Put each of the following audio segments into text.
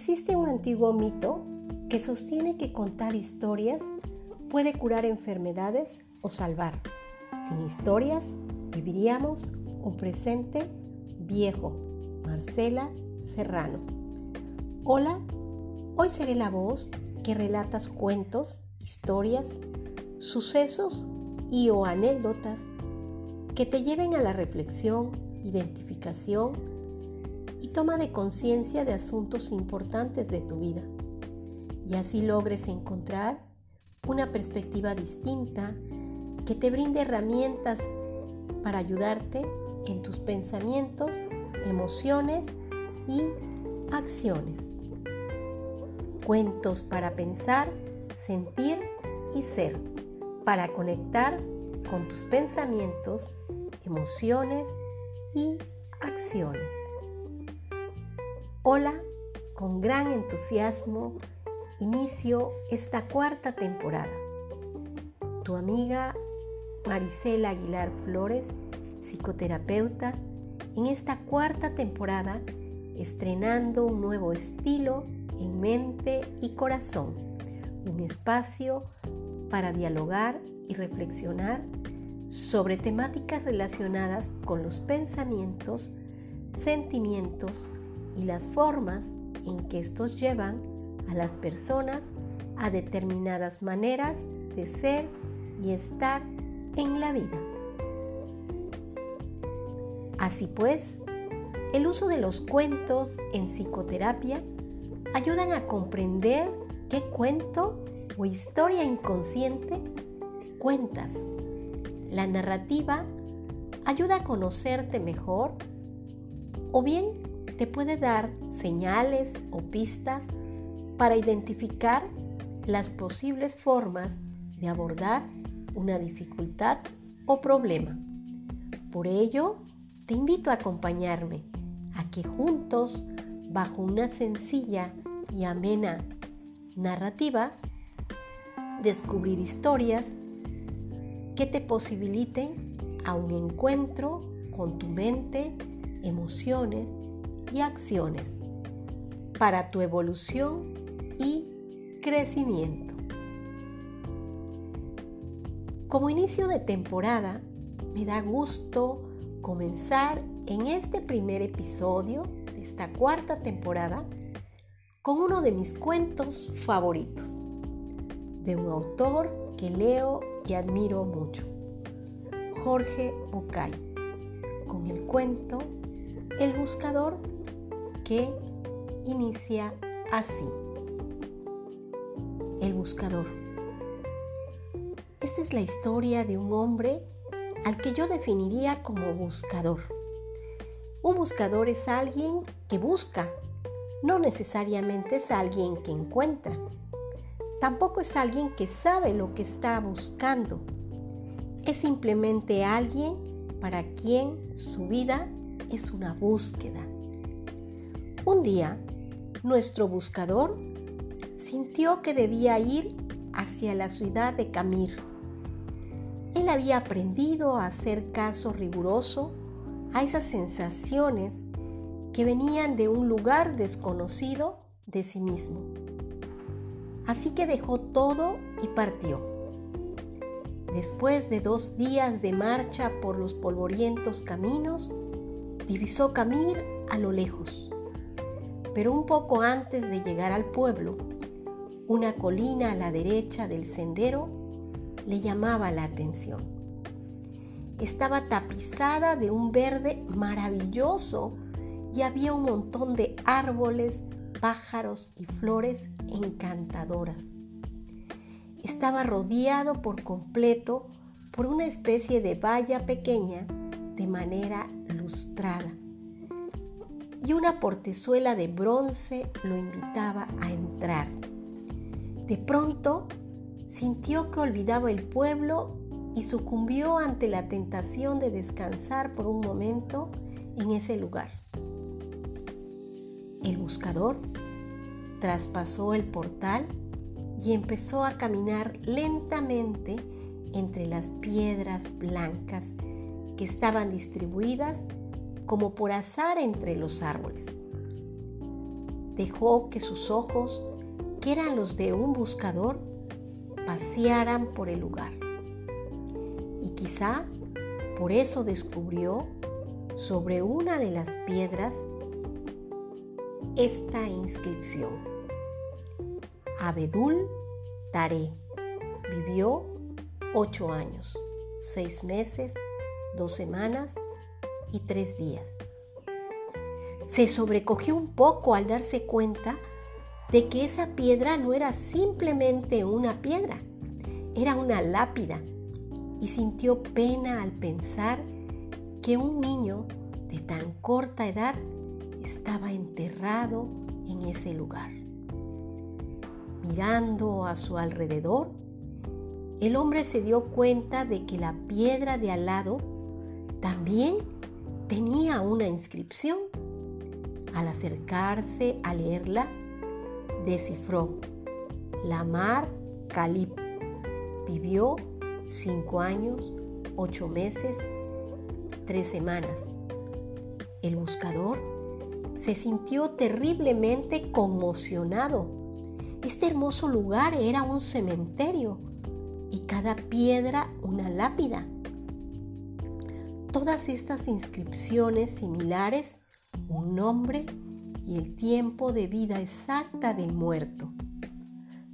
Existe un antiguo mito que sostiene que contar historias puede curar enfermedades o salvar. Sin historias viviríamos un presente viejo. Marcela Serrano. Hola, hoy seré la voz que relatas cuentos, historias, sucesos y o anécdotas que te lleven a la reflexión, identificación y toma de conciencia de asuntos importantes de tu vida y así logres encontrar una perspectiva distinta que te brinde herramientas para ayudarte en tus pensamientos, emociones y acciones. Cuentos para pensar, sentir y ser, para conectar con tus pensamientos, emociones y acciones. Hola, con gran entusiasmo inicio esta cuarta temporada. Tu amiga Marisela Aguilar Flores, psicoterapeuta, en esta cuarta temporada estrenando un nuevo estilo en mente y corazón, un espacio para dialogar y reflexionar sobre temáticas relacionadas con los pensamientos, sentimientos y las formas en que estos llevan a las personas a determinadas maneras de ser y estar en la vida. Así pues, el uso de los cuentos en psicoterapia ayudan a comprender qué cuento o historia inconsciente cuentas. La narrativa ayuda a conocerte mejor o bien te puede dar señales o pistas para identificar las posibles formas de abordar una dificultad o problema. Por ello, te invito a acompañarme a que juntos, bajo una sencilla y amena narrativa, descubrir historias que te posibiliten a un encuentro con tu mente, emociones y acciones para tu evolución y crecimiento. Como inicio de temporada, me da gusto comenzar en este primer episodio de esta cuarta temporada con uno de mis cuentos favoritos, de un autor que leo y admiro mucho, Jorge Bucay, con el cuento El buscador que inicia así el buscador. Esta es la historia de un hombre al que yo definiría como buscador. Un buscador es alguien que busca, no necesariamente es alguien que encuentra. Tampoco es alguien que sabe lo que está buscando. Es simplemente alguien para quien su vida es una búsqueda. Un día, nuestro buscador sintió que debía ir hacia la ciudad de Camir. Él había aprendido a hacer caso riguroso a esas sensaciones que venían de un lugar desconocido de sí mismo. Así que dejó todo y partió. Después de dos días de marcha por los polvorientos caminos, divisó Camir a lo lejos. Pero un poco antes de llegar al pueblo, una colina a la derecha del sendero le llamaba la atención. Estaba tapizada de un verde maravilloso y había un montón de árboles, pájaros y flores encantadoras. Estaba rodeado por completo por una especie de valla pequeña de manera lustrada y una portezuela de bronce lo invitaba a entrar. De pronto sintió que olvidaba el pueblo y sucumbió ante la tentación de descansar por un momento en ese lugar. El buscador traspasó el portal y empezó a caminar lentamente entre las piedras blancas que estaban distribuidas como por azar entre los árboles. dejó que sus ojos, que eran los de un buscador, pasearan por el lugar. Y quizá por eso descubrió sobre una de las piedras esta inscripción. Abedul Tare vivió ocho años, seis meses, dos semanas y tres días. Se sobrecogió un poco al darse cuenta de que esa piedra no era simplemente una piedra, era una lápida y sintió pena al pensar que un niño de tan corta edad estaba enterrado en ese lugar. Mirando a su alrededor, el hombre se dio cuenta de que la piedra de al lado también tenía una inscripción. Al acercarse a leerla, descifró, Lamar Calip vivió cinco años, ocho meses, tres semanas. El buscador se sintió terriblemente conmocionado. Este hermoso lugar era un cementerio y cada piedra una lápida. Todas estas inscripciones similares, un nombre y el tiempo de vida exacta del muerto.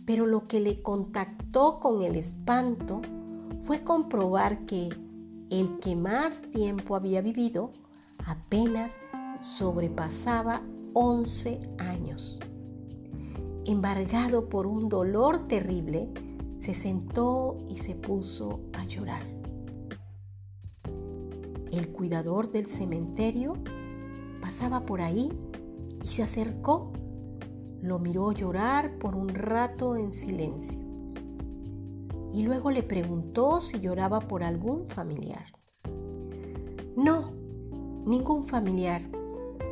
Pero lo que le contactó con el espanto fue comprobar que el que más tiempo había vivido apenas sobrepasaba 11 años. Embargado por un dolor terrible, se sentó y se puso a llorar. El cuidador del cementerio pasaba por ahí y se acercó. Lo miró llorar por un rato en silencio y luego le preguntó si lloraba por algún familiar. No, ningún familiar,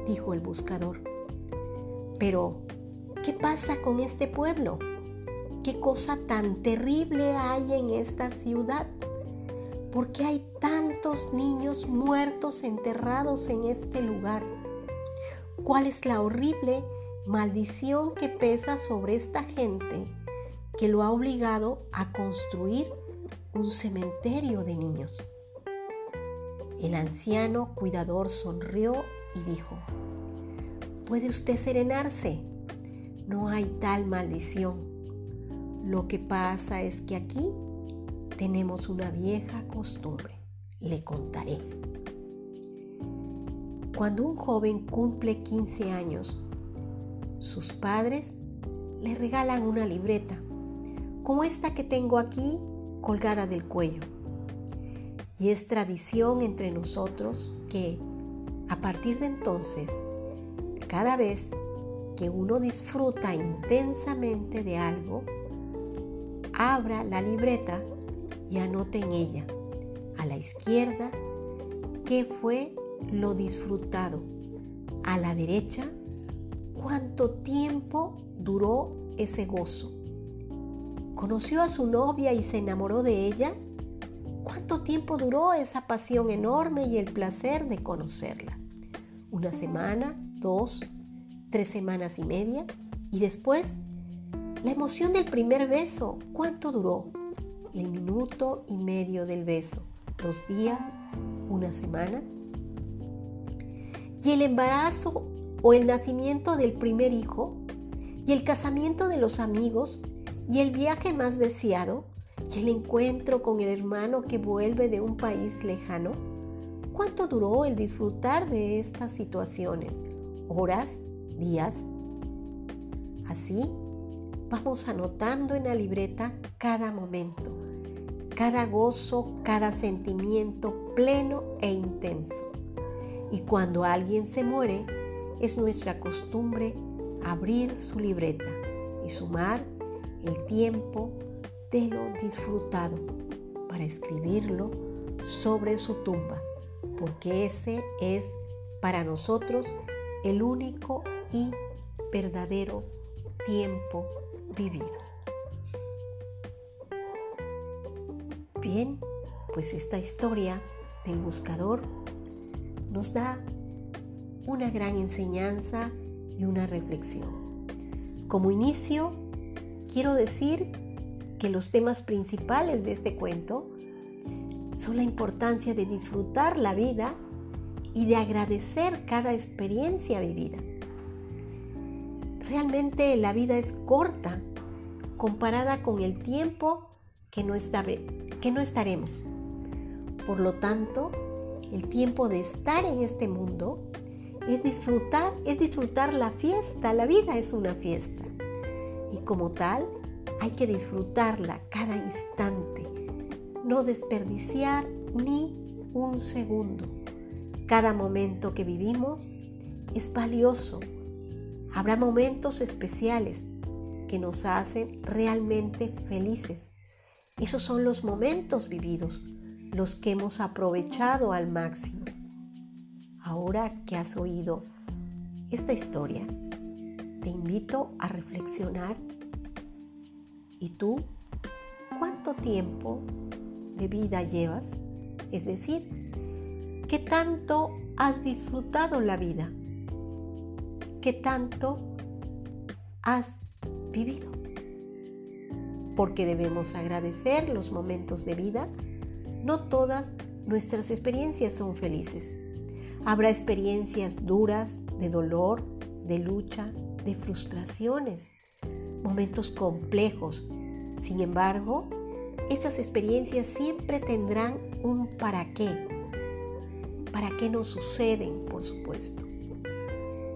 dijo el buscador. Pero, ¿qué pasa con este pueblo? ¿Qué cosa tan terrible hay en esta ciudad? ¿Por qué hay tantos niños muertos enterrados en este lugar? ¿Cuál es la horrible maldición que pesa sobre esta gente que lo ha obligado a construir un cementerio de niños. El anciano cuidador sonrió y dijo, puede usted serenarse, no hay tal maldición. Lo que pasa es que aquí tenemos una vieja costumbre, le contaré. Cuando un joven cumple 15 años, sus padres le regalan una libreta como esta que tengo aquí colgada del cuello. Y es tradición entre nosotros que a partir de entonces, cada vez que uno disfruta intensamente de algo, abra la libreta y anote en ella, a la izquierda, qué fue lo disfrutado, a la derecha, cuánto tiempo duró ese gozo ¿Conoció a su novia y se enamoró de ella? ¿Cuánto tiempo duró esa pasión enorme y el placer de conocerla? ¿Una semana? ¿Dos? ¿Tres semanas y media? ¿Y después? La emoción del primer beso, ¿cuánto duró? El minuto y medio del beso, dos días, una semana. ¿Y el embarazo o el nacimiento del primer hijo? ¿Y el casamiento de los amigos? Y el viaje más deseado y el encuentro con el hermano que vuelve de un país lejano. ¿Cuánto duró el disfrutar de estas situaciones? ¿Horas? ¿Días? Así vamos anotando en la libreta cada momento, cada gozo, cada sentimiento pleno e intenso. Y cuando alguien se muere, es nuestra costumbre abrir su libreta y sumar el tiempo de lo disfrutado para escribirlo sobre su tumba, porque ese es para nosotros el único y verdadero tiempo vivido. Bien, pues esta historia del buscador nos da una gran enseñanza y una reflexión. Como inicio, quiero decir que los temas principales de este cuento son la importancia de disfrutar la vida y de agradecer cada experiencia vivida. Realmente la vida es corta comparada con el tiempo que no, que no estaremos. Por lo tanto, el tiempo de estar en este mundo es disfrutar, es disfrutar la fiesta, la vida es una fiesta. Y como tal, hay que disfrutarla cada instante, no desperdiciar ni un segundo. Cada momento que vivimos es valioso. Habrá momentos especiales que nos hacen realmente felices. Esos son los momentos vividos, los que hemos aprovechado al máximo. Ahora que has oído esta historia, te invito a reflexionar. ¿Y tú cuánto tiempo de vida llevas? Es decir, ¿Qué tanto has disfrutado la vida? ¿Qué tanto has vivido? Porque debemos agradecer los momentos de vida. No todas nuestras experiencias son felices. Habrá experiencias duras, de dolor, de lucha, de frustraciones, momentos complejos. Sin embargo, estas experiencias siempre tendrán un para qué, para qué nos suceden, por supuesto.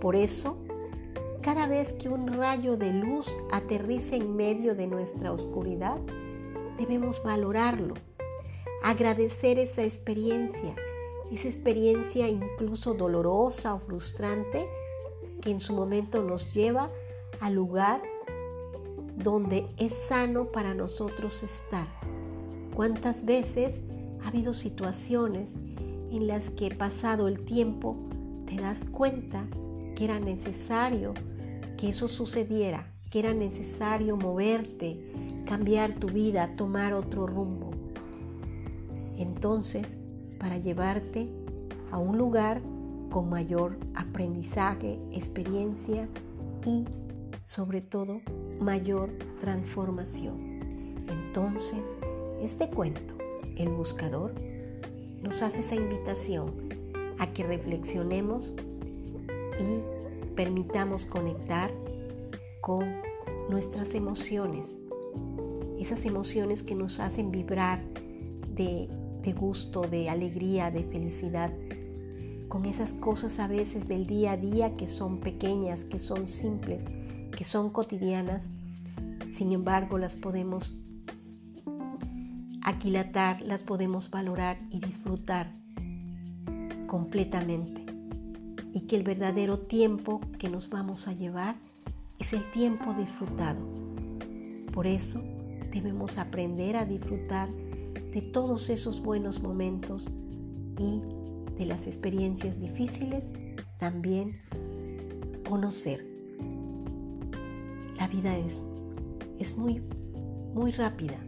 Por eso, cada vez que un rayo de luz aterrice en medio de nuestra oscuridad, debemos valorarlo, agradecer esa experiencia, esa experiencia incluso dolorosa o frustrante que en su momento nos lleva al lugar donde es sano para nosotros estar. ¿Cuántas veces ha habido situaciones en las que pasado el tiempo te das cuenta que era necesario que eso sucediera, que era necesario moverte, cambiar tu vida, tomar otro rumbo. Entonces, para llevarte a un lugar con mayor aprendizaje, experiencia y, sobre todo, mayor transformación. Entonces, este cuento, El Buscador, nos hace esa invitación a que reflexionemos y permitamos conectar con nuestras emociones, esas emociones que nos hacen vibrar de, gusto, de alegría, de felicidad, con esas cosas a veces del día a día que son pequeñas, que son simples, que son cotidianas, sin embargo las podemos aquilatar, las podemos valorar y disfrutar completamente. Y que el verdadero tiempo que nos vamos a llevar es el tiempo disfrutado. Por eso debemos aprender a disfrutar de todos esos buenos momentos y de las experiencias difíciles también conocer. La vida es, es muy, muy rápida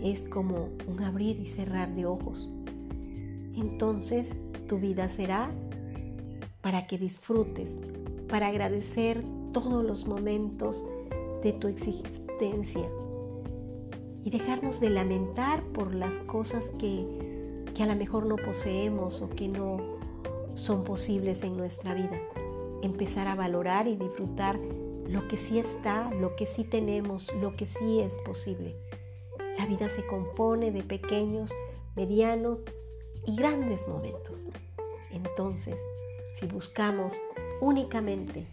es como un abrir y cerrar de ojos. Entonces tu vida será para que disfrutes, para agradecer todos los momentos de tu existencia y dejarnos de lamentar por las cosas que, que a lo mejor no poseemos o que no son posibles en nuestra vida. Empezar a valorar y disfrutar lo que sí está, lo que sí tenemos, lo que sí es posible. La vida se compone de pequeños, medianos y grandes momentos. Entonces, si buscamos únicamente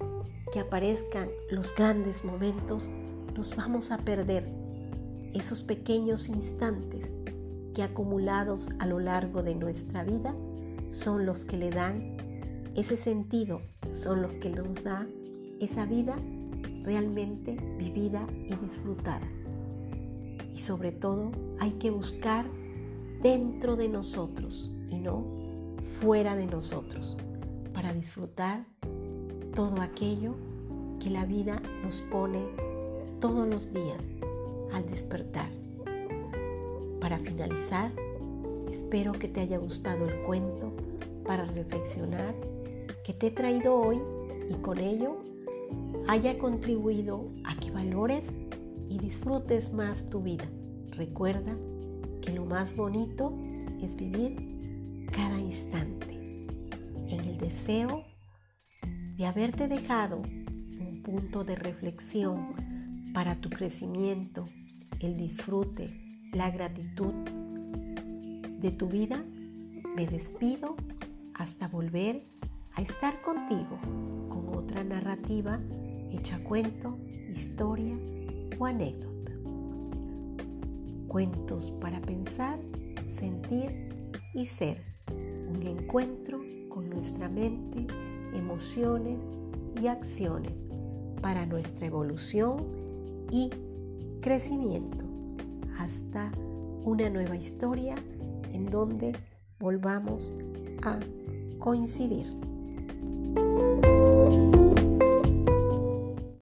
que aparezcan los grandes momentos, nos vamos a perder esos pequeños instantes que acumulados a lo largo de nuestra vida son los que le dan ese sentido, son los que nos da esa vida realmente vivida y disfrutada. Y sobre todo hay que buscar dentro de nosotros y no fuera de nosotros para disfrutar todo aquello que la vida nos pone todos los días al despertar. Para finalizar, espero que te haya gustado el cuento para reflexionar que te he traído hoy y con ello haya contribuido a que valores y disfrutes más tu vida. Recuerda que lo más bonito es vivir cada instante deseo de haberte dejado un punto de reflexión para tu crecimiento, el disfrute, la gratitud de tu vida, me despido hasta volver a estar contigo con otra narrativa hecha cuento, historia o anécdota. Cuentos para pensar, sentir y ser. Un encuentro nuestra mente, emociones y acciones para nuestra evolución y crecimiento. Hasta una nueva historia en donde volvamos a coincidir.